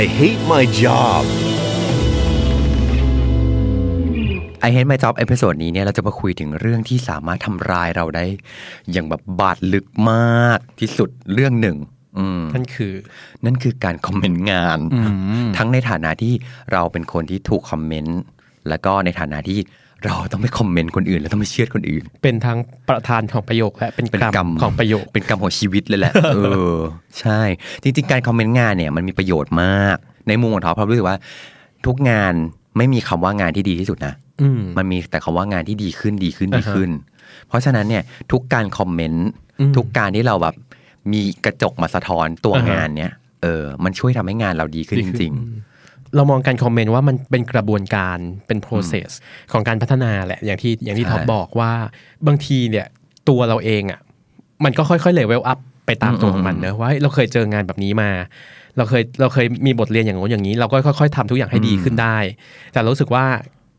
I hate my job. I Hate My Job episode นี้เนี่ยเราจะมาคุยถึงเรื่องที่สามารถทำร้ายเราได้ อย่างแบบบาดลึกมากที่สุดเรื่องหนึ่งอืมนั่นคือนั่นคือการคอมเมนต์งาน ทั้งในฐานะที่เราเป็นคนที่ถูกคอมเมนต์แล้วก็ในฐานะที่ เราต้องไปคอมเมนต์คนอื่น แล้วต้องไปเชื่อดคนอื่น เป็นทั้งประธานของประโยคและเป็นเป็นกรกรรรมมของประโยค เป็นกรรมของชีวิตเลยแหละ เออ ใช่ จริง ๆ การคอมเมนต์งานเนี่ยมันมีประโยชน์มาก ในมุมของท็อปเรารู้สึกว่า ทุกงานไม่มีคำว่างานที่ดีที่สุดนะอืมมันมีแต่คำว่างานที่ดีขึ้นดีขึ้นดีอ่าฮะขึ้น เพราะฉะนั้นเนี่ยทุกการคอมเมนต์อืมทุกการที่เราแบบมีกระจกมาสะท้อนตัวอ่าฮะงานเนี่ยเออ มันช่วยทำให้งานเราดีขึ้นจริง เรามองการคอมเมนต์ว่ามันเป็นกระบวนการเป็น process ของการพัฒนาแหละอย่างที่อย่างที่ใช่ท็อปบอกว่าบางทีเนี่ยตัวเราเองอะมันก็ค่อยๆ level up ไปตามตัวของมันเนอะว่าเฮ้ยเราเคยเจองานแบบนี้มา เราเคยเราเคยมีบทเรียนอย่างโน้นอย่างนี้ เราก็ค่อยๆทำทุกอย่างให้ดีขึ้นได้ แต่รู้สึกว่า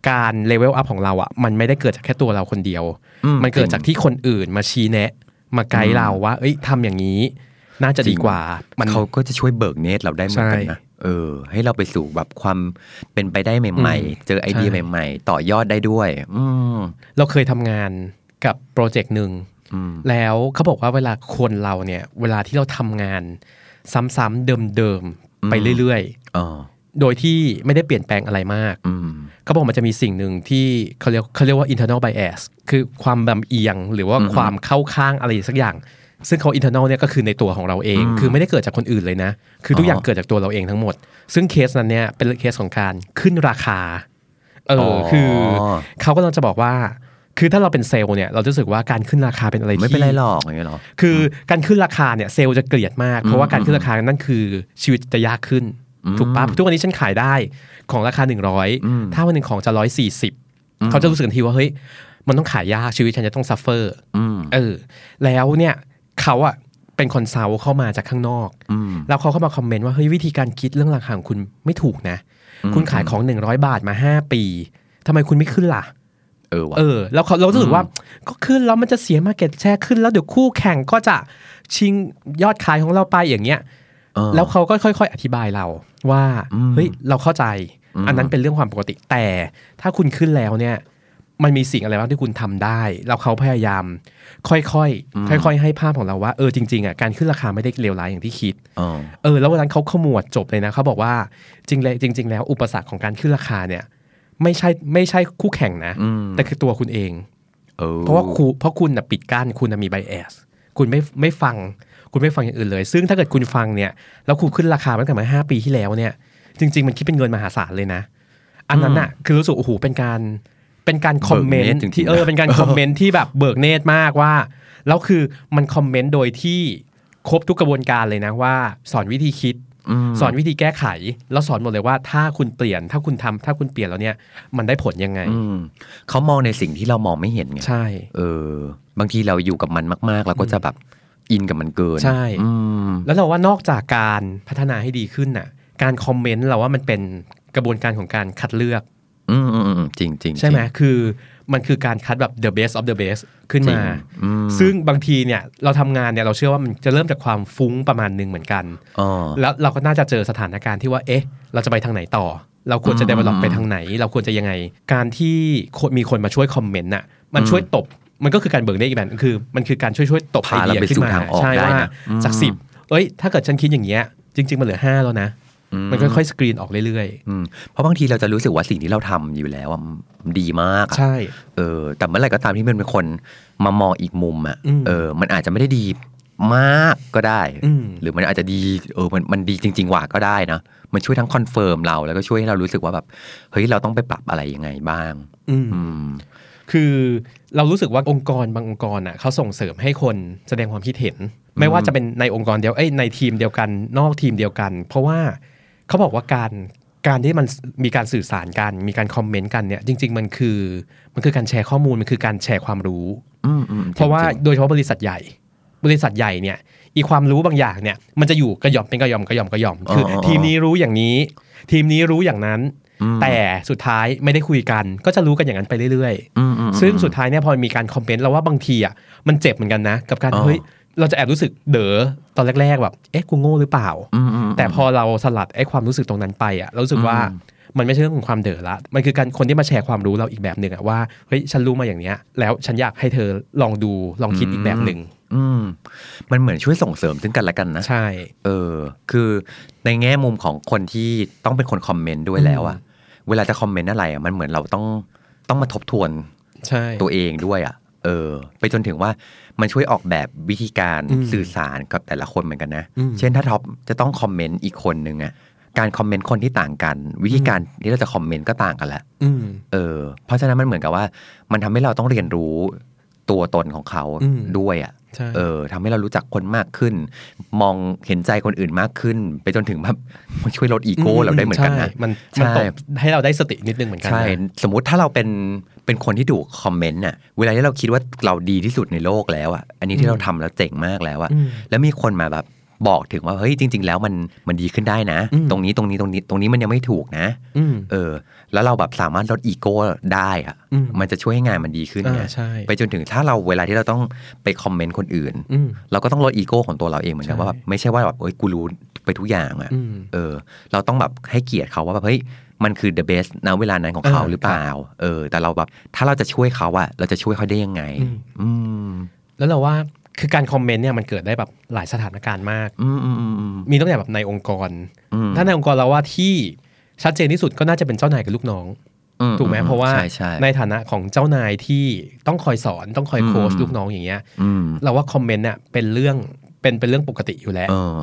การ level up ของเราอะมันไม่ได้เกิดจากแค่ตัวเราคนเดียวอืมมันเกิดจากที่คนอื่นมาชี้แนะ มาไกด์เราว่า เอ้ยทำอย่างนี้ น่าจะดีกว่า มันเขาก็จะช่วยเบิกเนตรเราได้เหมือนกันใช่นะ เออ ให้เราไปสู่แบบความเป็นไปได้ใหม่อืมๆเจอไอเดียใช่ใหม่ ๆ ต่อยอดได้ด้วย อืมเราเคยทำงานกับโปรเจกต์หนึ่งอืมแล้วเขาบอกว่าเวลาคนเราเนี่ย เวลาที่เราทำงาน ซ้ำๆเดิมๆไปเรื่อยอ๋อๆโดยที่ไม่ได้เปลี่ยนแปลงอะไรมากอืมเขาบอกมันจะมีสิ่งหนึ่งที่เขาเรียกเขาเรียกว่า internal bias คือความลำเอียงหรือว่าความเข้าข้างอะไรสักอย่าง ซึ่งเขา internal เนี่ยก็คือในตัวของเราเอง คือไม่ได้เกิดจากคนอื่นเลยนะ คือทุกอย่างเกิดจากตัวเราเองทั้งหมด ซึ่งเคสนั้นเนี่ยเป็นเคสของการขึ้นราคา เออออคือเขาก็เราจะบอกว่า คือถ้าเราเป็นเซลล์เนี่ย เราจะรู้สึกว่าการขึ้นราคาเป็นอะไรที่ไม่เป็นไรหรอกอย่างเงี้ยหรอ คือการขึ้นราคาเนี่ยเซลล์จะเกลียดมาก เพราะว่าการขึ้นราคานั่นคือชีวิตจะยากขึ้น ถูกปะทุกวันนี้ฉันขายได้ของราคา 100 ถ้าวันหนึ่งของจะ 140 เขาจะรู้สึกทันทีว่าเฮ้ย มันต้องขายยากชีวิตฉันจะต้อง suffer อืมเออ แล้วเนี่ย เขาอะเป็น consult เข้ามาจากข้างนอกอืมแล้วเขาเข้ามาคอมเมนต์ว่าเฮ้ยวิธีการคิดเรื่องราคาของคุณไม่ถูกนะ คุณขายของ100บาทมา5ปีทำไมคุณไม่ขึ้นล่ะ เออว่ะเออ แล้วเขาเรารู้สึกว่า ก็ขึ้นแล้วมันจะเสีย market share ขึ้นแล้วเดี๋ยวคู่แข่งก็จะชิงยอดขายของเราไปอย่างเงี้ยเออแล้วเขาก็ค่อย ๆ อธิบายเราว่าอืมเฮ้ยเราเข้าใจอืมอันนั้นเป็นเรื่องความปกติแต่ถ้าคุณขึ้นแล้วเนี่ย มันมีสิ่งอะไรบ้างที่คุณทำได้ แล้วเขาพยายาม ค่อยๆค่อย ๆ ให้ภาพของเราว่าเออจริงๆอะการขึ้นราคาไม่ได้เลวร้ายอย่างที่คิดอ๋อเออแล้ววันนั้นเขาขมวดจบเลยนะเขาบอกว่าจริงเลยจริง ๆ แล้วอุปสรรคของการขึ้นราคาเนี่ย ไม่ใช่ไม่ใช่คู่แข่งนะอืมแต่คือตัวคุณเองเออเพราะว่าครูเพราะคุณนะปิดกั้นคุณนะมีไบแอสคุณไม่ไม่ฟัง คุณไม่ฟังอย่างอื่นเลย ซึ่งถ้าเกิดคุณฟังเนี่ยแล้วคุณขึ้นราคาตั้งแต่มาห้าปีที่แล้วเนี่ย จริง ๆ มันคิดเป็นเงินมหาศาลเลยนะ อันนั้นอะคือรู้สึกโอ้โหเป็นการ เป็นการคอมเมนต์เบิกเนตรจริงๆที่เออเป็นการคอมเมนต์ที่แบบเบิกเนตรมากว่าแล้วคือมันคอมเมนต์โดยที่ครบทุกกระบวนการเลยนะว่า สอนวิธีคิด สอนวิธีแก้ไข แล้วสอนหมดเลยว่าถ้าคุณเปลี่ยน ถ้าคุณทำถ้าคุณเปลี่ยนแล้วเนี่ยมันได้ผลยังไงอืมเขามองในสิ่งที่เรามองไม่เห็นไงใช่ เออ บางทีเราอยู่กับมันมากๆเราก็จะแบบ in กับมันเกินใช่อืมแล้วเราว่านอกจากการพัฒนาให้ดีขึ้นน่ะ การคอมเมนต์เราว่ามันเป็นกระบวนการของการคัดเลือก อืมอืมอืมจริงจริงใช่ไหมจริงคือมันคือการคัดแบบ the best of the best ขึ้นจริมางอืมซึ่งบางทีเนี่ยเราทำงานเนี่ยเราเชื่อว่ามันจะเริ่มจากความฟุ้งประมาณหนึ่งเหมือนกันอ๋อแล้วเราก็น่าจะเจอสถานการณ์ที่ว่า เอ๊ะ เราจะไปทางไหนต่อ เราควรจะ develop ไปทางไหน เราควรจะยังไง การที่คนมีคนมาช่วยคอมเมนต์น่ะมันช่วยตบมันก็คือการเบิกเนตอีกแบบนึงคือมันคือการช่วยช่วยตบไอพาเราเดียไปขึ้สู่นมาทางออกใช่ได้ว่านะอืมจากสิบเอ้ย ถ้าเกิดฉันคิดอย่างเงี้ยจริง ๆ มันเหลือห้าแล้วนะ มันค่อยๆสกรีนออกเรื่อยอืมเพราะบางทีเราจะรู้สึกว่าสิ่งที่เราทำอยู่แล้วอะมันดีมากๆอะใช่เออแต่เมื่อไหร่ก็ตามที่มันเป็นคนมามองอีกมุมอะอืมเออ มันอาจจะไม่ได้ดีมากก็ได้อืมหรือมันอาจจะดีเออมันมันดีจริงๆกว่าก็ได้นะ มันช่วยทั้ง confirm เราแล้วก็ช่วยให้เรารู้สึกว่าแบบเฮ้ยเราต้องไปปรับอะไรยังไงบ้างอืมอืมคือเรารู้สึกว่าองค์กรบางองค์กรอะเขาส่งเสริมให้คนแสดงความคิดเห็น ไม่ว่าจะเป็นในองค์กรเดียวเอ้ยในทีมเดียวกัน นอกทีมเดียวกัน เพราะว่า เขาบอกว่าการการที่มันมีการสื่อสารกัน มีการคอมเมนต์กันเนี่ย จริง ๆ มันคือมันคือการแชร์ข้อมูลมันคือการแชร์ความรู้อืมอืมเพราะว่าจงโดยเฉพาะบริษัทใหญ่ บริษัทใหญ่เนี่ย อีความรู้บางอย่างเนี่ย มันจะอยู่กระหย่อมเป็นกระหย่อมกระหย่อมกระหย่อมคืออทีมนี้รู้อย่างนี้ ทีมนี้รู้อย่างนั้น แต่สุดท้ายไม่ได้คุยกัน ก็จะรู้กันอย่างนั้นไปเรื่อยอืมอืมๆซึ่งสุดท้ายเนี่ยพอมีการคอมเมนต์เราว่าบางทีอะมันเจ็บเหมือนกันนะ กับการอ๋อเฮ้ย เราจะแอบรู้สึกเด๋อตอนแรก ๆ แบบ เอ๊ะกูโง่หรือเปล่าอืมอืมแต่พอเราสลัดไอ้ความรู้สึกตรงนั้นไปอะเรารู้สึกว่ามันไม่ใช่เรื่องของความเด๋อละ มันคือการคนที่มาแชร์ความรู้เราอีกแบบหนึ่งอะว่าเฮ้ยฉันรู้มาอย่างเนี้ย แล้วฉันอยากให้เธอลองดูลองคิดอีกแบบหนึ่งอืมมันเหมือนช่วยส่งเสริมซึ่งกันและกันนะ ใช่ เออ คือในแง่มุมของคนที่ต้องเป็นคนคอมเมนต์ด้วยแล้วอะเวลาจะคอมเมนต์อะไรอะมันเหมือนเราต้องต้องมาทบทวนใช่ตัวเองด้วยอะ เออ ไปจนถึงว่ามันช่วยออกแบบวิธีการอืมสื่อสารกับแต่ละคนเหมือนกันนะอืมเช่นถ้าท็อปจะต้องคอมเมนต์อีกคนนึงอะการคอมเมนต์คนที่ต่างกัน วิธีการที่เราจะคอมเมนต์ก็ต่างกันแหละอืมเออ เพราะฉะนั้นมันเหมือนกับว่า มันทำให้เราต้องเรียนรู้ตัวตนของเขาอืมด้วยอะใช่ เออทำให้เรารู้จักคนมากขึ้น มองเห็นใจคนอื่นมากขึ้น ไปจนถึงแบบมันช่วยลดอีโก้เราได้เหมือนกันนะใช่มันมันใช่ตกให้เราได้สตินิดนึงเหมือนกันใช่นะสมมุติถ้าเราเป็นเป็นคนที่ถูกคอมเมนต์น่ะเวลาที่เราคิดว่าเราดีที่สุดในโลกแล้วอะอันนี้ที่เราทำแล้วเจ๋งมากแล้วอะอืมแล้วมีคนมาแบบ บอกถึงว่าเฮ้ยจริง ๆ แล้วมันมันดีขึ้นได้นะอืมตรงนี้ตรงนี้ตรงนี้ตรงนี้มันยังไม่ถูกนะอืมเออ แล้วเราแบบสามารถลดอีโก้ได้อะอืมมันจะช่วยให้งานมันดีขึ้นอ่านะใช่ไปจนถึงถ้าเราเวลาที่เราต้องไปคอมเมนต์คนอื่นอืมเราก็ต้องลดอีโก้ของตัวเราเองเหมือนกันใช่ว่าแบบไม่ใช่ว่าแบบโอ้ยกูรู้ไปทุกอย่างอะอืมเออ เราต้องแบบให้เกียรติเขาว่าแบบเฮ้ยมันคือ the best นะเวลานั้นของเขาเออหรือเปล่า เออ แต่เราแบบถ้าเราจะช่วยเขาอะเราจะช่วยเขาได้ยังไง อืมอืมแล้วเราว่า คือการคอมเมนต์เนี่ยมันเกิดได้แบบหลายสถานการณ์มากอืมอืมอืมอืมมีตั้งแต่แบบในองค์กรอืมถ้าในองค์กรเราว่าที่ชัดเจนที่สุดก็น่าจะเป็นเจ้านายกับลูกน้องอืถูกไหมเพราะว่าใช่ใช่ในฐานะของเจ้านายที่ต้องคอยสอนต้องคอยโค้ชอืมลูกน้องอย่างเงี้ยอืมเราว่าคอมเมนต์เนี่ยเป็นเรื่องเป็นเป็นเรื่องปกติอยู่แล้วเออ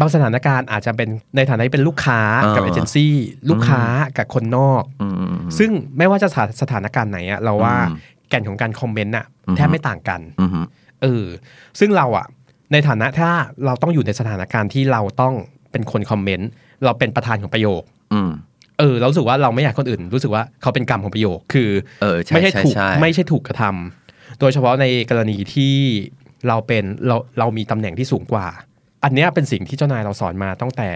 บางสถานการณ์อาจจะเป็นในฐานะที่เป็นลูกค้ากับเอเออเจนซี่ลูกค้ากับคนนอกอืมอืมอืมซึ่งไม่ว่าจะสถาสถานการณ์ไหนอะเราว่าอืมแก่นของการคอมเมนต์อะอืมแทบไม่ต่างกันอืมอืม เออซึ่งเราอะในฐานะถ้าเราต้องอยู่ในสถานการณ์ที่เราต้องเป็นคนคอมเมนต์เราเป็นประธานของประโยคอืมเออเรารู้สึกว่าเราไม่อยากให้คนอื่น รู้สึกว่าเขาเป็นกรรมของประโยคคือเออใช่ไม่ใช่ใช่ถูกใช่ไม่ใช่ถูกกระทำโดยเฉพาะในกรณีที่เราเป็นเราเรามีตำแหน่งที่สูงกว่า อันเนี้ยเป็นสิ่งที่เจ้านายเราสอนมาตั้งแต่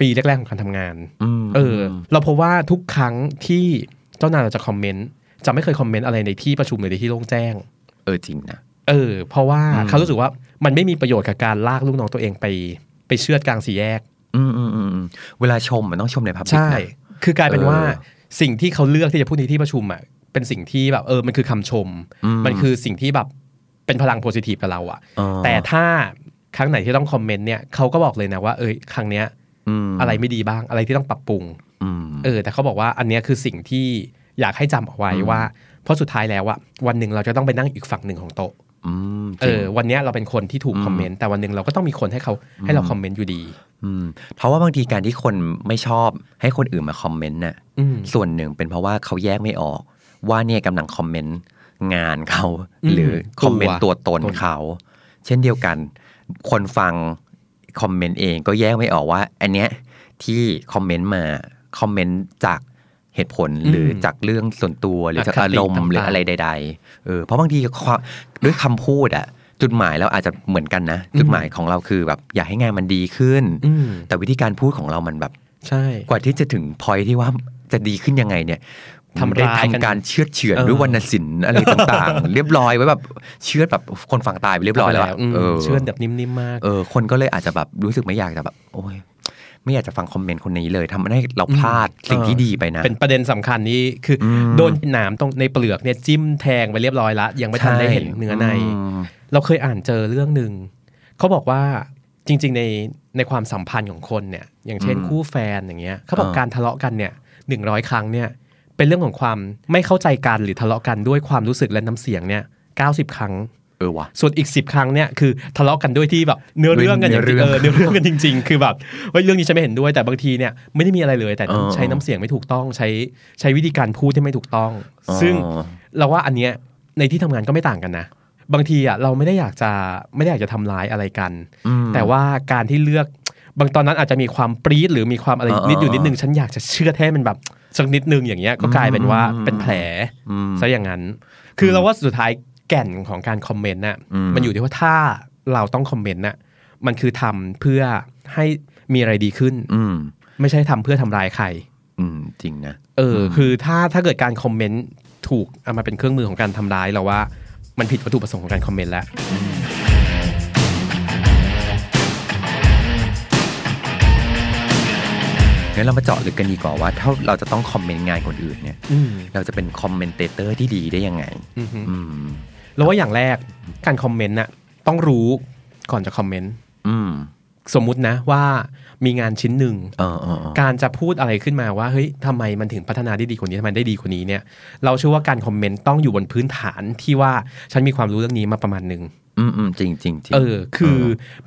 ปีแรกๆของการทำงานอืมเออ เราพบว่าทุกครั้งที่เจ้านายเราจะคอมเมนต์จะไม่เคยคอมเมนต์อะไรในที่ประชุมหรือในที่โล่งแจ้ง เออจริงนะ เออ เพราะว่าอืมเขารู้สึกว่ามันไม่มีประโยชน์กับการลากลูกน้องตัวเองไป ไปเชือดกลางสี่แยก อืมอืมอืมอืมเวลาชมมันต้องชมในพับลิกใช่นะคือกลายเป็นว่าเออสิ่งที่เขาเลือกที่จะพูดในที่ประชุมอะเป็นสิ่งที่แบบเออมันคือคำชมอืมมันคือสิ่งที่แบบเป็นพลังโพซิทีฟกับเราอะอ๋อแต่ถ้าครั้งไหนที่ต้องคอมเมนต์เนี่ยเขาก็บอกเลยนะว่าเออครั้งเนี้ยมอะไรไม่ดีบ้างอะไรที่ต้องปรับปรุงอืมเออ แต่เขาบอกว่าอันเนี้ยคือสิ่งที่อยากให้จำเอาไว้ว่า เพราะสุดท้ายแล้วอะวันหนึ่งเราจะต้องไปนั่งอีกฝั่งหนึ่งของโต๊ะอืม เออวันเนี้ยเราเป็นคนที่ถูกคอมเมนต์แต่วันหนึ่งเราก็ต้องมีคนให้เขาให้เราคอมเมนต์อยู่ดีอืมเพราะว่าบางทีการที่คนไม่ชอบให้คนอื่นมาคอมเมนต์น่ะอืมส่วนหนึ่งเป็นเพราะว่าเขาแยกไม่ออก ว่าเนี่ยกำลังคอมเมนต์งานเขาอืมหรือคอมเมนต์ตัตัววตนตนเขา เช่นเดียวกัน คนฟังคอมเมนต์เองก็แยกไม่ออกว่า อันเนี้ยที่คอมเมนต์มาคอมเมนต์จาก เหตุผลหรือจากเรื่องส่วนตัวหรือจากอคติอารมณ์ต่างๆหรืออะไรใด ๆ เออเพราะบางทีความด้วยคำพูดอะจุดหมายเราอาจจะเหมือนกันนะ จุดหมายของเราคือแบบอยากให้งานมันดีขึ้นอืมแต่วิธีการพูดของเรามันแบบใช่กว่าที่จะถึงพอยที่ว่าจะดีขึ้นยังไงเนี่ยทำได้ร้ายกันทำการเชือดเฉือนเออด้วยวรรณศิลป์อะไรต่างๆ เรียบร้อยไว้แบบเชือดแบบคนฝั่งตายไปเรียบร้อยแล้วอะมเออเชื่อแบบนิ่มๆมากเออคนก็เลยอาจจะแบบรู้สึกไม่อยากจะแบบ โอ้ย ไม่อยากจะฟังคอมเมนต์คนนี้เลยทำให้เราพลาดสิ่งที่ดีไปนะ เป็นประเด็นสำคัญนี่คืออมโดนหนามตรงในเปลือกเนี่ยจิ้มแทงไปเรียบร้อยละยังไม่ทันได้เห็นเนื้อในมเราเคยอ่านเจอเรื่องหนึ่งเขาบอกว่าจริง ๆ ในในความสัมพันธ์ของคนเนี่ย อย่างเช่นอืมคู่แฟนอย่างเงี้ยเขาบอกอ่าการทะเลาะกันเนี่ยหนึ่งร้อยครั้งเนี่ยเป็นเรื่องของความไม่เข้าใจกันหรือทะเลาะกันด้วยความรู้สึกและน้ำเสียงเนี่ยเก้าสิบครั้ง เออว่ะส่วนอีกสิบครั้งเนี่ยคือทะเลาะกันด้วยที่แบบเนื้อเรื่องกันอย่างเนื้อเรื่องเออเนื้อเรื่องกันจริง ๆ คือแบบเฮ้ยเรื่องนี้ฉันไม่เห็นด้วยแต่บางทีเนี่ยไม่ได้มีอะไรเลย แต่เออใช้น้ำเสียงไม่ถูกต้องใช้ใช้วิธีการพูดที่ไม่ถูกต้องอ๋อซึ่งเราว่าอันเนี้ยในที่ทำงานก็ไม่ต่างกันนะบางทีอะเราไม่ได้อยากจะไม่ได้อยากจะทำร้ายอะไรกันอืมแต่ว่าการที่เลือกบางตอนนั้นอาจจะมีความปรี๊ดหรือมีความอะไรอ่านินิดอยู่นิดนึงฉันอยากจะเชื่อให้มันแบบสักนิดนึงอย่างเงี้ยก็กลายเป็นว่าเป็นแผลซะอย่างนั้น คือเราว่าสุดท้าย แก่นของการคอมเมนต์น่ะมันอยู่ที่ว่าถ้าเราต้องคอมเมนต์น่ะมันคือทำเพื่อให้มีอะไรดีขึ้น อืมไม่ใช่ทำเพื่อทำร้ายใคร อืมจริงนะเอออ คือถ้าถ้าเกิดการคอมเมนต์ถูกเอามาเป็นเครื่องมือของการทำร้ายเราว่า มันผิดวัตถุประสงค์ของการคอมเมนต์แล้วงั้นเรามาเจาะลึกกันดีกว่าว่า ถ้าเราจะต้องคอมเมนต์งานคนอื่นเนี่ยอืมเราจะเป็น commentator ที่ดีได้ยังไงอือฮึอืม แล้วว่าอย่างแรกการคอมเมนต์น่ะต้องรู้ก่อนจะคอมเมนต์อืมสมมุตินะว่ามีงานชิ้นหนึ่งเออเออเออการจะพูดอะไรขึ้นมาว่าเฮ้ยทำไมมันถึงพัฒนาได้ดีกว่านี้ทำไมได้ดีกว่านี้เนี่ย เราเชื่อว่าการคอมเมนต์ต้องอยู่บนพื้นฐานที่ว่าฉันมีความรู้เรื่องนี้มาประมาณหนึ่งอืมอืมจริงจริงจริงเออ คือ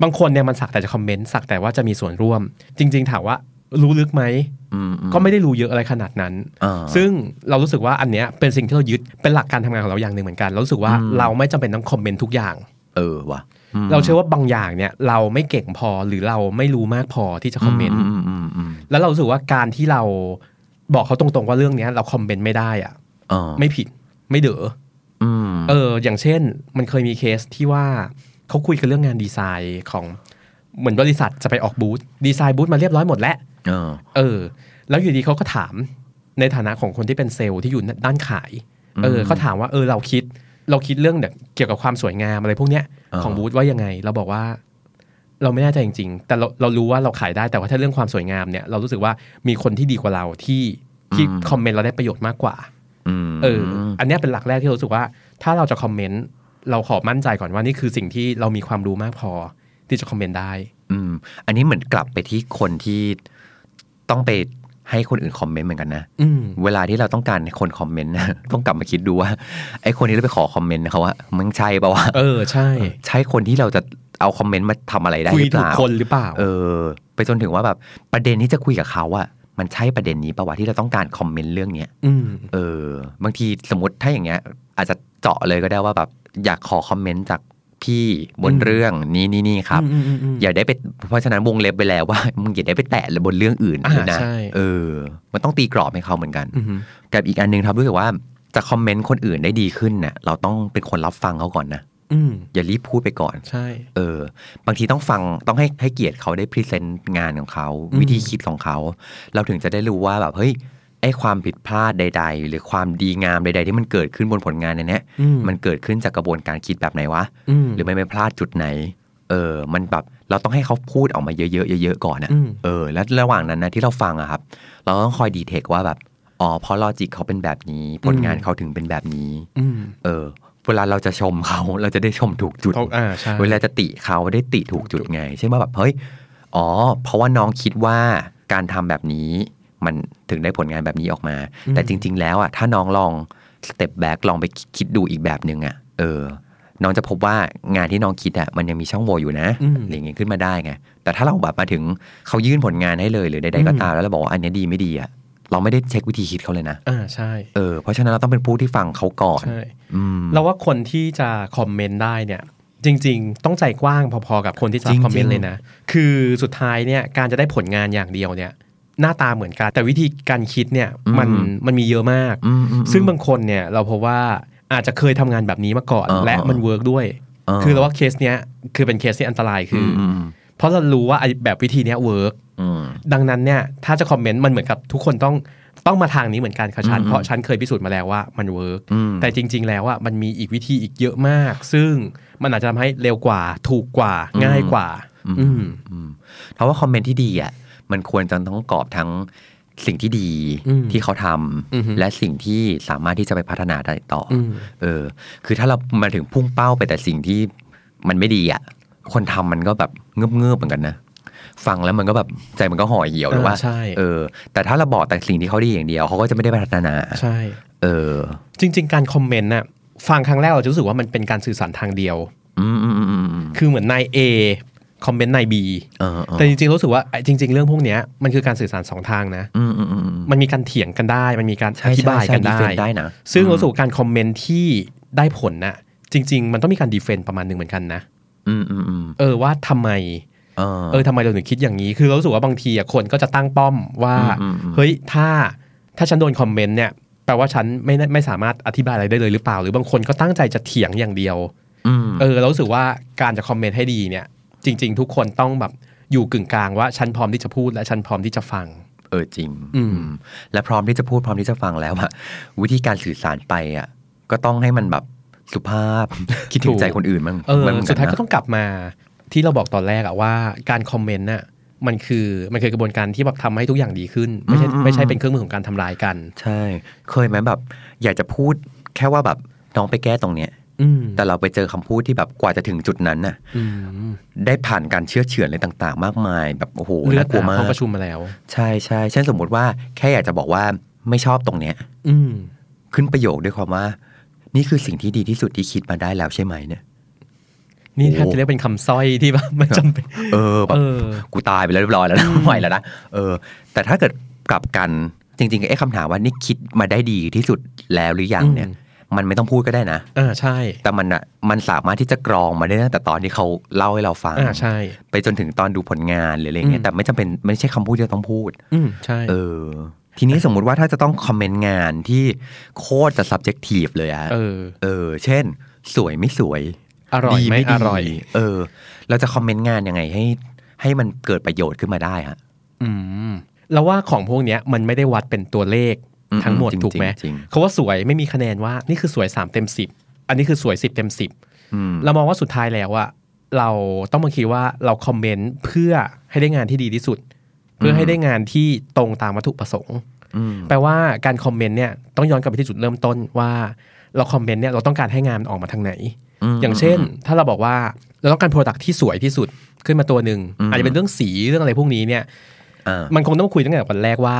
บางคนเนี่ยมันสักแต่จะคอมเมนต์สักแต่ว่าจะมีส่วนร่วม จริง ๆ ถามว่า รู้ลึกไหมอืมอืมก็ไม่ได้รู้เยอะอะไรขนาดนั้นอ่าซึ่งเรารู้สึกว่าอันเนี้ยเป็นสิ่งที่เรายึดเป็นหลักการทำงานของเราอย่างหนึ่งเหมือนกันเรารู้สึกว่าเราไม่จำเป็นต้องคอมเมนต์ทุกอย่าง เออว่ะมเราเชื่อว่าบางอย่างเนี่ยเราไม่เก่งพอหรือเราไม่รู้มากพอที่จะคอมเมนต์อืมอืมอืมแล้วเรารู้สึกว่าการที่เราบอกเขาตรงๆว่าเรื่องเนี้ย เราคอมเมนต์ไม่ได้อะเออไม่ผิดไม่เด๋ออืมเออ อย่างเช่น มันเคยมีเคสที่ว่าเขาคุยกันเรื่องงานดีไซน์ของเหมือนบริษัทจะไปออกบูธดีไซน์บูธมาเรียบร้อยหมดแล้ว เออเออ แล้วอยู่ดีเขาก็ถามในฐานะของคนที่เป็นเซลล์ที่อยู่ด้านขาย เออเขาถามว่าเออเราคิด เราคิดเรื่องเนี่ยเกี่ยวกับความสวยงามอะไรพวกเนี้ยอ่าของบูธว่ายังไง เราบอกว่า เราไม่แน่ใจจริง ๆ แต่เราเรารู้ว่าเราขายได้แต่ว่าถ้าเรื่องความสวยงามเนี่ยเรารู้สึกว่ามีคนที่ดีกว่าเราที่ที่คอมเมนต์เราได้ประโยชน์มากกว่าอืมเออ อันเนี้ยเป็นหลักแรกที่เรารู้สึกว่า ถ้าเราจะคอมเมนต์เราขอมั่นใจก่อนว่านี่คือสิ่งที่เรามีความรู้มากพอที่จะคอมเมนต์ได้ อืม อันนี้เหมือนกลับไปที่คนที่ ต้องไปให้คนอื่นคอมเมนต์เหมือนกันนะอืมเวลาที่เราต้องการให้คนคอมเมนต์นะต้องกลับมาคิดดูว่าไอ้คนที่เราไปขอคอมเมนต์เขาว่ามึงใช่ปะวะเออใช่ ใช่คนที่เราจะเอาคอมเมนต์มาทำอะไรได้คุหยรือเปถูกล่าคนหรือเปล่า เออ ไปจนถึงว่าแบบประเด็นที่จะคุยกับเขาอะมันใช่ประเด็นนี้ปะวะที่เราต้องการคอมเมนต์เรื่องเนี้ยอืมเออ บางทีสมมติถ้าอย่างเงี้ย อาจจะเจาะเลยก็ได้ว่าแบบอยากขอคอมเมนต์จาก พี่บนอืมเรื่องนี้นี่นี่ครับอืมอืมอืมอย่าได้ไปเพราะฉะนั้นวงเล็บไปแล้วว่ามึงอย่าได้ไปแตะบนเรื่องอื่นอ่าด้วยนะใช่เออ มันต้องตีกรอบให้เขาเหมือนกันอืมกับอีกอันหนึงครับรู้สึกว่าจะคอมเมนต์คนอื่นได้ดีขึ้นเนี่ยเราต้องเป็นคนรับฟังเขาก่อนนะอืมอย่ารีบพูดไปก่อน ใช่ เออ บางทีต้องฟังต้องให้ให้เกียรติเขาได้พรีเซนต์งานของเขาอืมวิธีคิดของเขา เราถึงจะได้รู้ว่าแบบเฮ้ย ไอ้ความผิดพลาดใด ๆ หรือความดีงามใด ๆ ที่มันเกิดขึ้นบนผลงานในเนี้ยอืมมันเกิดขึ้นจากกระบวนการคิดแบบไหนวะอืมหรือไม่ไปพลาดจุดไหน เออ มันแบบเราต้องให้เขาพูดออกมาเยอะๆเยอะๆก่อนนะอืมเออ แล้วระหว่างนั้นนะที่เราฟังอะครับ เราต้องคอยดีเทคว่าแบบอ๋อเพราะลอจิกเขาเป็นแบบนี้ ผลงานเขาถึงเป็นแบบนี้อืมเออเวลาเราจะชมเขาเราจะได้ชมถูกจุดเขาอ่าใช่เวลาจะติเขาได้ติถูกจุดไงเช่นว่าแบบเฮ้ยอ๋อ เพราะว่าน้องคิดว่าการทำแบบนี้ มันถึงได้ผลงานแบบนี้ออกมา แต่จริง ๆ แล้วอะถ้าน้องลองสเต็ปแบ็กลองไปคิดดูอีกแบบหนึ่งอะเออ น้องจะพบว่างานที่น้องคิดอะมันยังมีช่องโหว่อยู่นะอืมอะไรอย่างเงี้ยขึ้นมาได้ไงแต่ถ้าเราแบบมาถึงเขายื่นผลงานให้เลยหรือใดๆก็อืมตามแล้วเราบอกว่าอันเนี้ยดีไม่ดีอะเราไม่ได้เช็ควิธีคิดเขาเลยนะอ่าใช่เออเพราะฉะนั้นเราต้องเป็นผู้ที่ฟังเขาก่อนใช่อืมเราว่าคนที่จะคอมเมนต์ได้เนี่ยจริง ๆ ต้องใจกว้างพอๆกับคนที่จะจริงๆคอมเมนต์เลยนะ คือสุดท้ายเนี่ยการจะได้ผลงานอย่างเดียวเนี่ย หน้าตาเหมือนกัน แต่วิธีการคิดเนี่ยมันมันมีเยอะมากอืมอืมซึ่งบางคนเนี่ยเราพบว่าอาจจะเคยทำงานแบบนี้มาก่อนอ่าและมัน work ด้วยอ่าคือเราว่าเคสเนี้ยคือเป็นเคสที่อันตรายคืออมเพราะเรารู้ว่าไอ้แบบวิธีเนี้ย work อืมดังนั้นเนี่ยถ้าจะคอมเมนต์มันเหมือนกับทุกคนต้องต้องมาทางนี้เหมือนกันค่ะฉันอืมเพราะฉันเคยพิสูจน์มาแล้วว่ามัน work อืมแต่จริง ๆ แล้วอะมันมีอีกวิธีอีกเยอะมาก ซึ่งมันอาจจะทำให้เร็วกว่า ถูกกว่าง่ายกว่า อืมอืมเพราะว่าคอมเมนต์ที่ดีอะ มันควรจะต้องกรอบทั้งสิ่งที่ดีอืมที่เขาทอือฮึำและสิ่งที่สามารถที่จะไปพัฒนาได้ต่ออมเออ คือถ้าเรามาถึงพุ่งเป้าไปแต่สิ่งที่มันไม่ดีอะ คนทำมันก็แบบเงือบเงือบๆเหมือนกันนะฟังแล้วมันก็แบบใจมันก็ห่อเหี่ยวหรือว่าอ่าใช่เออ แต่ถ้าเราบอกแต่สิ่งที่เขาดีอย่างเดียวเขาก็จะไม่ได้พัฒนาใช่ เออ จริง ๆ การคอมเมนต์น่ะฟังครั้งแรกเราจะรู้สึกว่ามันเป็นการสื่อสารทางเดียว อืมอืมอืมอืมอืมคือเหมือนนาย A คอมเมนต์นาย B เออเออแต่จริงๆรู้สึกว่าไอ้จริง ๆ เรื่องพวกเนี้ยมันคือการสื่อสารสองทางนะอืมอืมอืมอืมมันมีการเถียงกันได้ มันมีการใช่อธิบายกันใช่ได้ใช่ defend ได้นะซึ่งอืมรู้สึกว่าการคอมเมนต์ที่ได้ผลน่ะจริง ๆ มันต้องมีการดีเฟนต์ประมาณหนึ่งเหมือนกันนะอืมอืมอืมเออว่าทำไมเออเออทำไมเราถึงคิดอย่างนี้ คือเรารู้สึกว่าบางทีอะคนก็จะตั้งป้อมว่าอืมอืมอืมเฮ้ยถ้าถ้าฉันโดนคอมเมนต์เนี่ยแปลว่าฉันไม่ได้ไม่สามารถอธิบายอะไรได้เลยหรือเปล่า หรือบางคนก็ตั้งใจจะเถียงอย่างเดียวอืมเออเรารู้สึกว่าการจะคอมเมนต์ให้ดีเนี่ย จริง ๆ ทุกคนต้องแบบอยู่กึ่งกลางว่าฉันพร้อมที่จะพูดและฉันพร้อมที่จะฟัง เออจริงอืมอืม และพร้อมที่จะพูดพร้อมที่จะฟังแล้วอะวิธีการสื่อสารไปอะก็ต้องให้มันแบบสุภาพ คิดถึงใจคนอื่นมั้งเออมันเหมือนสุดท้ายนะก็ต้องกลับมาที่เราบอกตอนแรกอะว่าการคอมเมนต์น่ะมันคือมันคือกระบวนการที่แบบทำให้ทุกอย่างดีขึ้น ไม่ใช่ไม่ใช่เป็นเครื่องมือของการทำร้ายกัน ใช่ เคยไหมแบบ อยากจะพูดแค่ว่าแบบน้องไปแก้ตรงเนี้ยอืม แต่เราไปเจอคำพูดที่แบบกว่าจะถึงจุดนั้นน่ะอืมได้ผ่านการเชื่อเฉือนอะไรต่าง ๆ มากมาย แบบโอ้โหเลือดน่ากลัวอาบมาห้อกงประชุมมาแล้ว ใช่ใช่เช่นสมมุติว่าแค่อยากจะบอกว่าไม่ชอบตรงเนี้ย อืมขึ้นประโยคด้วยความว่า นี่คือสิ่งที่ดีที่สุดที่คิดมาได้แล้วใช่ไหมเนี่ยนี่โอ้แทบจะเรียกเป็นคำสร้อยที่แบบไม่จำเป็นเออแบบเออกูตายไปแล้วเรียบร้อยแล้วนะไม่ไหวแล้วนะเออ แต่ถ้าเกิดกลับกันจริงๆไอ้คำถามว่านี่คิดมาได้ดีที่สุดแล้วหรือยังเนี่ยอื มมันไม่ต้องพูดก็ได้นะอ่าใช่ แต่มันอะมันสามารถที่จะกรองมาได้ตั้งแต่ตอนที่เขาเล่าให้เราฟังอ่าใช่ ไปจนถึงตอนดูผลงานหรืออะไรเงี้อืยมแต่ไม่จำเป็นไม่ใช่คำพูดที่เราต้องพูด อืมใช่ เออ ทีนี้สมมุติว่าถ้าจะต้องคอมเมนต์งานที่โคตรจะ subjective เลยอะเออ เออ เช่น สวยไม่สวยอร่อยดีไม่ดีอร่อย เออ เราจะคอมเมนต์งานยังไงให้ ให้มันเกิดประโยชน์ขึ้นมาได้ฮะ อืมแล้วว่าของพวกเนี้ยมันไม่ได้วัดเป็นตัวเลขอืม ทั้งหมดจริงๆถูกไหมจริงเขาว่าสวยไม่มีคะแนนว่านี่คือสวย3เต็ม10อันนี้คือสวย10เต็ม10อืมเรามองว่าสุดท้ายแล้วอะเราต้องมาคิดว่าเราคอมเมนต์เพื่อให้ได้งานที่ดีที่สุด เพื่อให้ได้งานที่ตรงตามวัตถุประสงค์อืมแปลว่าการคอมเมนต์เนี่ยต้องย้อนกลับไปที่จุดเริ่มต้นว่า เราคอมเมนต์เนี่ยเราต้องการให้งานมันออกมาทางไหนมอย่างเช่น ถ้าเราบอกว่าเราต้องการโปรดักที่สวยที่สุดขึ้นมาตัวหนึ่งอืมอาจจะเป็นเรื่องสีเรื่องอะไรพวกนี้เนี่ยอ่ามันคงต้องคุยตั้งแต่วันแรกว่า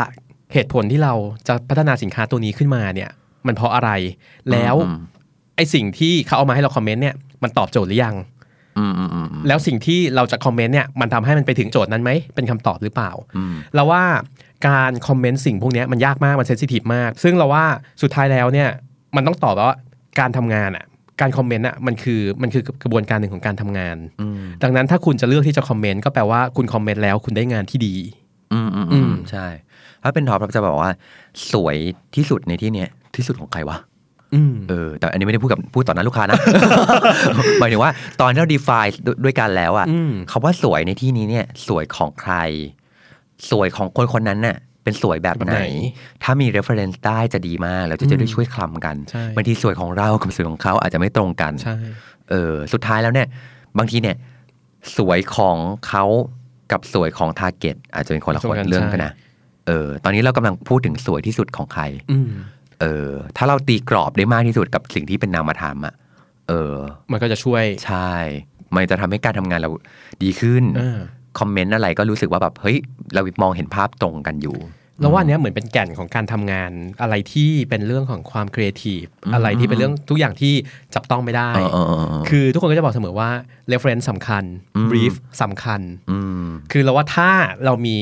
เหตุผลที่เราจะพัฒนาสินค้าตัวนี้ขึ้นมาเนี่ย มันเพราะอะไร แล้วอืมไอสิ่งที่เขาเอามาให้เราคอมเมนต์เนี่ยมันตอบโจทย์หรือยังอืมอืมอืมอืมแล้วสิ่งที่เราจะคอมเมนต์เนี่ยมันทำให้มันไปถึงโจทย์นั้นไหมเป็นคำตอบหรือเปล่าอืมเราว่าการคอมเมนต์สิ่งพวกเนี้ยมันยากมากมัน sensitive มาก ซึ่งเราว่าสุดท้ายแล้วเนี่ยมันต้องตอบว่าการทำงานอะการคอมเมนต์อะมันคือมันคือกระบวนการหนึ่งของการทำงานอืมดังนั้นถ้าคุณจะเลือกที่จะคอมเมนต์ก็แปลว่าคุณคอมเมนต์แล้วคุณได้งานที่ดี อืมอืมอือืมมใช่ ถ้าเป็นท็อปเราจะบอกว่า สวยที่สุดในที่เนี้ยที่สุดของใครวะอืมเออแต่อันนี้ไม่ได้พูดกับพูดต่อหน้าลูกค้านะหมายถึงว่าตอนที่เรา define ด้วยด้วยกันแล้วอะอืมคำว่าสวยในที่นี้เนี่ย สวยของใคร สวยของคนคนนั้นน่ะ เป็นสวยแบบแบบไหไหนนถ้ามี reference ได้จะดีมากแล้วจะจะได้ช่วยคลำกันใช่บางทีสวยของเรากับสวยของเขาอาจจะไม่ตรงกันใช่เออ สุดท้ายแล้วเนี่ย บางทีเนี่ย สวยของเขากับสวยของ target อาจจะเป็นคนละคนเรื่องกันนะ เออตอนนี้เรากำลังพูดถึงสวยที่สุดของใครอืมเออ ถ้าเราตีกรอบได้มากที่สุดกับสิ่งที่เป็นนามธรรมอะเออ มันก็จะช่วย ใช่ มันจะทำให้การทำงานเราดีขึ้นอ่าคอมเมนต์อะไรก็รู้สึกว่าแบบเฮ้ย เรามองเห็นภาพตรงกันอยู่ แล้วว่าอันเนี้ยเหมือนเป็นแก่นของการทำงานอะไรที่เป็นเรื่องของความครีเอทีฟอืมอะไรที่เป็นเรื่องทุกอย่างที่จับต้องไม่ได้เออเออเออเออคือทุกคนก็จะบอกเสมอว่า reference สำคัญอืม brief สำคัญอืมคือเราว่าถ้าเรามี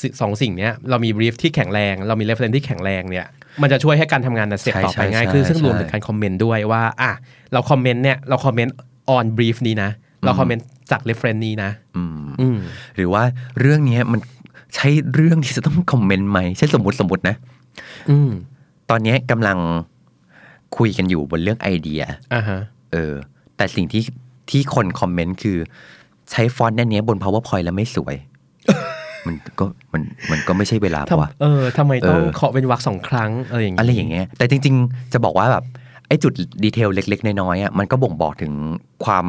สิสองสิ่งเนี้ยเรามี brief ที่แข็งแรง เรามี reference ที่แข็งแรงเนี่ยมันจะช่วยให้การทำงานน่ะเสร็จใช่ต่อไปใช่ง่ายใช่ขึ้นซึ่งใช่รวมถึงการคอมเมนต์ด้วยว่าอะเราคอมเมนต์เนี่ยเราคอมเมนต์ on brief นี้นะเราคอมเมนต์จาก reference นี้นะอืมอืมหรือว่าเรื่องเนี้ยมัน ใช่เรื่องที่จะต้องคอมเมนต์ไหมเช่นสมมติสมมตินะ อืมตอนเนี้ยกำลังคุยกันอยู่บนเรื่องไอเดียอ่าฮะ เออ แต่สิ่งที่ที่คนคอมเมนต์คือใช้ฟอนต์แน่นเนี้ยบน powerpoint แล้วไม่สวย มันก็มันมันก็ไม่ใช่เวลาปะวะทำเออทำไมต้องเออเคาะเป็นวรรคสองครั้งอะไรอย่างอะไรอย่างเงี้ย แต่จริง ๆ จะบอกว่าแบบ ไอ้จุด detail เล็ก ๆ น้อยๆอะมันก็บ่งบอกถึงความ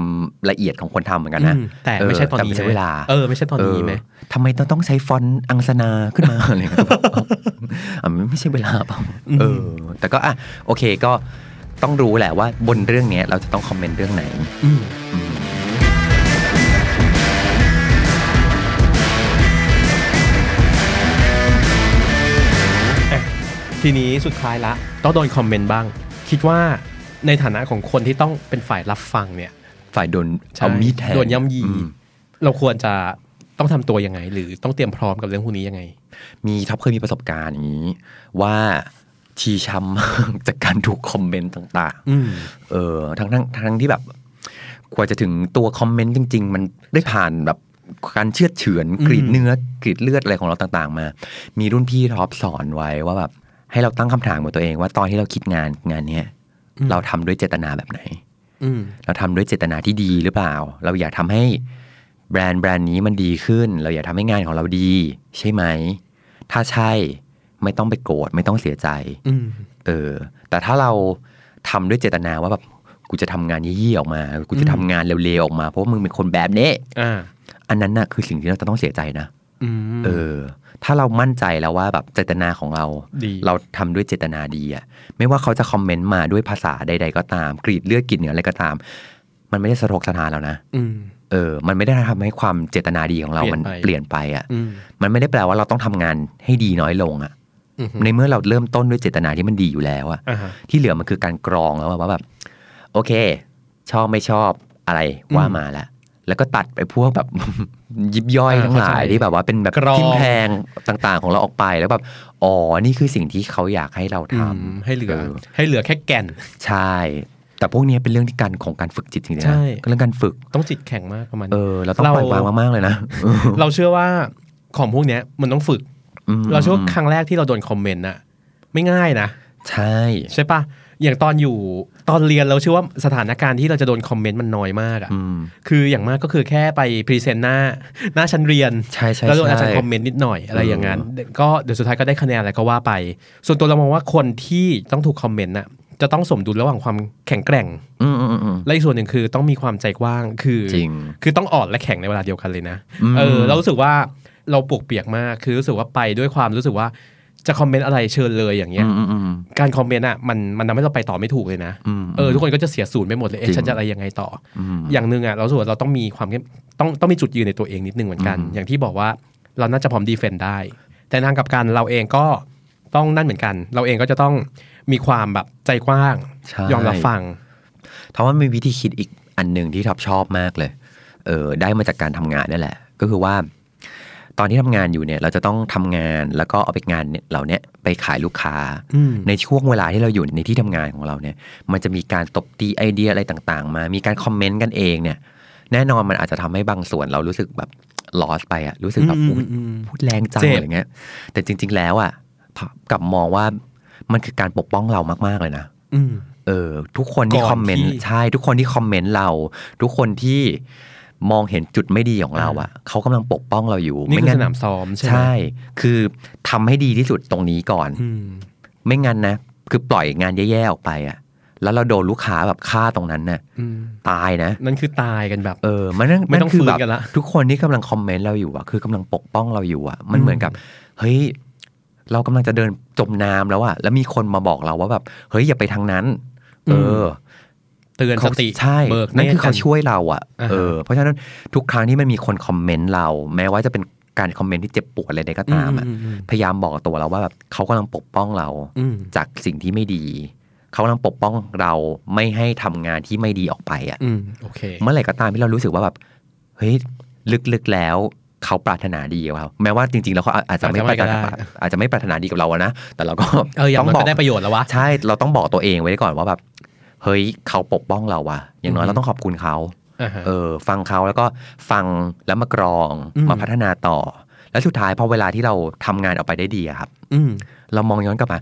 ละเอียดของคนทำเหมือนกันนะอืมแต่ไม่ใช่ตอนแต่นี้ไม่ใช่ไหมเวลาเออไม่ใช่ตอนนี้ไหมเออทำไมต้องต้องใช้ฟอนต์อังสนาขึ้นมาอะไรเงี้ยอะมันไม่ใช่เวลาเปล่าเออ แต่ก็อะโอเคก็ต้องรู้แหละว่าบนเรื่องเนี้ยเราจะต้องคอมเมนต์เรื่องไหนอืมอืมทีนี้สุดท้ายละ ต้องโดนคอมเมนต์บ้าง คิดว่าในฐานะของคนที่ต้องเป็นฝ่ายรับฟังเนี่ย ฝ่ายโดนใช่เอามีดแทงโดนย่ำยีอืมเราควรจะต้องทำตัวยังไง หรือต้องเตรียมพร้อมกับเรื่องพวกนี้ยังไง มีท็อปเคยมีประสบการณ์อย่างนี้ ว่าชีช้ำมากจากการถูกคอมเมนต์ต่างอืมๆเออทั้งทั้งทั้งที่แบบกว่าจะถึงตัวคอมเมนต์จริง ๆ มันได้ผ่านแบบการเชือดเฉือนกรีดเนื้อกรีดเลือดอะไรของเราต่าง ๆ มา มีรุ่นพี่ท็อปสอนไว้ว่าแบบ ให้เราตั้งคำถามกับตัวเองว่าตอนที่เราคิดงานงานเนี้ยเราทำด้วยเจตนาแบบไหนอืมเราทำด้วยเจตนาที่ดีหรือเปล่า เราอยากทำให้แบรนด์แบรนด์นี้มันดีขึ้น เราอยากทำให้งานของเราดี ใช่ไหม ถ้าใช่ไม่ต้องไปโกรธไม่ต้องเสียใจอืมเออ แต่ถ้าเราทำด้วยเจตนาว่าแบบกูจะทำงานยี่ๆออกมา กูจะทำงานเร็วๆออกมาเพราะว่ามึงเป็นคนแบบนี้อ่าอันนั้นน่ะคือสิ่งที่เราจะต้องเสียใจนะอืม เออ ถ้าเรามั่นใจแล้วว่าแบบเจตนาของเราดีเราทำด้วยเจตนาดีอะไม่ว่าเขาจะคอมเมนต์มาด้วยภาษาใด ๆ ก็ตาม กรีดเลือดกรีดเหนืออะไรก็ตาม มันไม่ได้สะทกสะทานแล้วนะอืมเออ มันไม่ได้ทำให้ความเจตนาดีของเราเปลี่มันยนไปเปลี่ยนไปอะอืมมันไม่ได้แปลว่าเราต้องทำงานให้ดีน้อยลงอะอืมในเมื่อเราเริ่มต้นด้วยเจตนาที่มันดีอยู่แล้วอะอ่าฮะที่เหลือมันคือการกรองแล้วว่าแบบ โอเค ชอบไม่ชอบอะไรว่ามาแล้ว แล้วก็ตัดไปพวกแบบยิบย่อยอ่าทั้งหลายเข้าใจที่แบบว่าเป็นแบบกรองทิมแทงต่างๆ ของเราออกไปแล้วแบบอ๋อนี่คือสิ่งที่เขาอยากให้เราทอืมำให้เหลืออให้เหลือแค่แก่น ใช่ แต่พวกนี้เป็นเรื่องที่การของการฝึกจิตจริงๆใช่นะเรื่องการฝึกต้องจิตแข็งมากประมาณเออเราต้องเราปล่อยวางมากๆเลยนะเราเชื่อว่าของพวกเนี้ยมันต้องฝึกอืมเราเชื่อว่าครั้งแรกที่เราโดนคอมเมนต์อะไม่ง่ายนะใช่ ใช่ปะ อย่างตอนอยู่ตอนเรียนเราเชื่อว่าสถานการณ์ที่เราจะโดนคอมเมนต์มันน้อยมากอะอืมคืออย่างมากก็คือแค่ไป present หน้าหน้าชั้นเรียนใช่ใช่แล้วโดนอาจารย์ใช่คอมเมนต์นิดหน่อยอะไรอย่างนั้น ก็เดี๋ยวสุดท้ายก็ได้คะแนนอะไรก็ว่าไป ส่วนตัวเรามองว่าคนที่ต้องถูกคอมเมนต์น่ะจะต้องสมดุลระหว่างความแข็งแกร่งอืมอืมอืมอืมและอีกส่วนหนึ่งคือต้องมีความใจกว้างคือจริงคือต้องอ่อนและแข็งในเวลาเดียวกันเลยนะอืมเออเรารู้สึกว่าเราปวกเปียกมากคือรู้สึกว่าไปด้วยความรู้สึกว่า จะคอมเมนต์อะไรเชิญเลยอย่างเงี้ยอืมอืมอืมการคอมเมนต์อะมันมันทำให้เราไปต่อไม่ถูกเลยนะอืมเออทุกคนก็จะเสียศูนย์ไปหมดเลยเอ๊ะจริงฉันจะอะไรยังไงต่อออืมอย่างหนึ่งอะเรารู้สึกว่าเราต้องมีความเข้มต้องต้องมีจุดยืนในตัวเองนิดนึงเหมือนกันอืมอย่างที่บอกว่าเราน่าจะพร้อมดีเฟนต์ได้ แต่ทางกลับกันเราเองก็ต้องนั่นเหมือนกัน เราเองก็จะต้องมีความแบบใจกว้างใช่ยอมรับฟังทว่ามีวิธีคิดอีกอันหนึ่งที่ท็อปชอบมากเลยเออได้มาจากการทำงานนี่แหละ ก็คือว่า ตอนที่ทำงานอยู่เนี่ย เราจะต้องทำงานแล้วก็เอาไปงานเนี่ยเหล่าเนี้ยไปขายลูกค้าอืมในช่วงเวลาที่เราอยู่ในที่ทำงานของเราเนี่ย มันจะมีการตบตีไอเดียอะไรต่างๆ มา มีการคอมเมนต์กันเองเนี่ย แน่นอนมันอาจจะทำให้บางส่วนเรารู้สึกแบบลอสไปอะรู้สึกแบบอืมอุ๊ยอืมพูดแรงจังเจ็บอะไรเงี้ย แต่จริง ๆ แล้วอะกลับมองว่ามันคือการปกป้องเรามากๆเลยนะอืมเออ ทุกคนที่ก่อนคอมเมนต์ที่ใช่ ทุกคนที่คอมเมนต์เรา ทุกคนที่ มองเห็นจุดไม่ดีของเราอะเขากำลังปกป้องเราอยู่นี่คืองั้สนามซ้อมใช่ไหมใช่ คือทำให้ดีที่สุดตรงนี้ก่อนอืมไม่งั้นนะคือปล่อยงานแย่ๆออกไปอะแล้วเราโดนลูกค้าแบบฆ่าตรงนั้นน่ะอืมตายนะ นั่นคือตายกันแบบ เออ มันนั่นไม่ต้องคืฟื้นแบบกันละทุกคนที่กำลังคอมเมนต์เราอยู่อะคือกำลังปกป้องเราอยู่อะมันเหมือนกับ เฮ้ยเรากำลังจะเดินจมน้ำแล้วอะแล้วมีคนมาบอกเราว่าแบบ เฮ้ยอย่าไปทางนั้น เออ เตือนสเขาติใช่เบิกนั่นคือเขานช่วยเราอะอ่าฮะเออเพราะฉะนั้นทุกครั้งที่มันมีคนคอมเมนต์เรา แม้ว่าจะเป็นการคอมเมนต์ที่เจ็บปวดอะไรใดก็ตามอะอืมอืมพยายามบอกตัวเราว่าแบบเขากำลังปกป้องเราอืมจากสิ่งที่ไม่ดีเขากำลังปกป้องเราไม่ให้ทำงานที่ไม่ดีออกไปอะอืมโอเคเมื่อไหร่ก็ตามที่เรารู้สึกว่าแบบเฮ้ยลึกๆแล้วเขาปรารถนาดีกับเราแม้ว่าจริงๆแล้วเขาอาจจะไม่ปรารถนาอาจจะไม่ก็ได้อาจจะไม่ปรารถนาดีกับเราอะนะแต่เราก็เอออย่างต้องมันบอก็กได้ประโยชน์แล้ววะใช่เราต้องบอกตัวเองไว้ก่อนว่าแบบ เฮ้ยเขาปกป้องเราว่ะ อย่างน้อยอือฮึเราต้องขอบคุณเขาอ่าฮะเออ ฟังเขาแล้วก็ฟังแล้วมากรองอืมมาพัฒนาต่อ แล้วสุดท้ายพอเวลาที่เราทำงานออกไปได้ดีอะครับ อืมเรามองย้อนกลับมา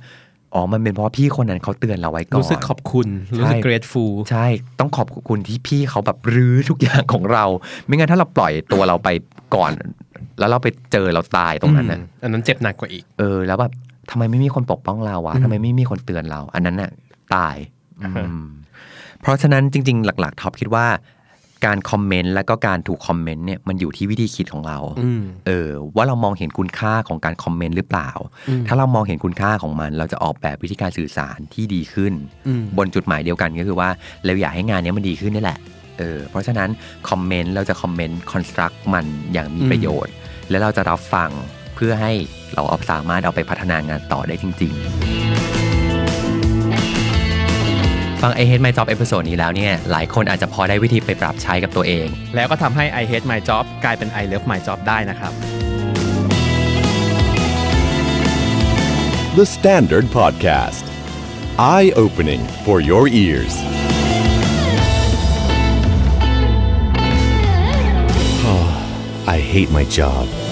อ๋อ มันเป็นเพราะพี่คนนั้นเขาเตือนเราไว้ก่อน รู้สึกขอบคุณ รู้สึกใช่ grateful ใช่ ต้องขอบคุณที่พี่เขาแบบรื้อทุกอย่างของเรา ไม่งั้นถ้าเราปล่อยตัวเราไปก่อน แล้วเราไปเจอเราตายตรงนั้นน่ะอืมอันนั้นเจ็บหนักกว่าอีก เออ แล้วแบบทำไมไม่มีคนปกป้องเราวะอืมทำไมไม่มีคนเตือนเรา อันนั้นน่ะตายอ่าฮะอืม เพราะฉะนั้นจริง ๆ หลัก ๆท็อปคิดว่าการคอมเมนต์และก็การถูกคอมเมนต์เนี่ยมันอยู่ที่วิธีคิดของเราอืมเออ ว่าเรามองเห็นคุณค่าของการคอมเมนต์หรือเปล่าอืมถ้าเรามองเห็นคุณค่าของมัน เราจะออกแบบวิธีการสื่อสารที่ดีขึ้นอืมบนจุดหมายเดียวกันก็คือว่าเราอยากให้งานเนี้ยมันดีขึ้นนี่แหละ เออ เพราะฉะนั้นคอมเมนต์เราจะคอมเมนต์ construct มันอย่างมีประโยชน์ และเราจะรับฟังเพื่อให้เราเอาสามารถเอาไปพัฒนางานต่อได้จริง ๆ ฟัง I Hate My Job episode นี้แล้วเนี่ย หลายคนอาจจะพอได้วิธีไปปรับใช้กับตัวเอง แล้วก็ทำให้ I hate my job กลายเป็น I love my job ได้นะครับ The Standard Podcast. Eye opening for your ears. I hate my job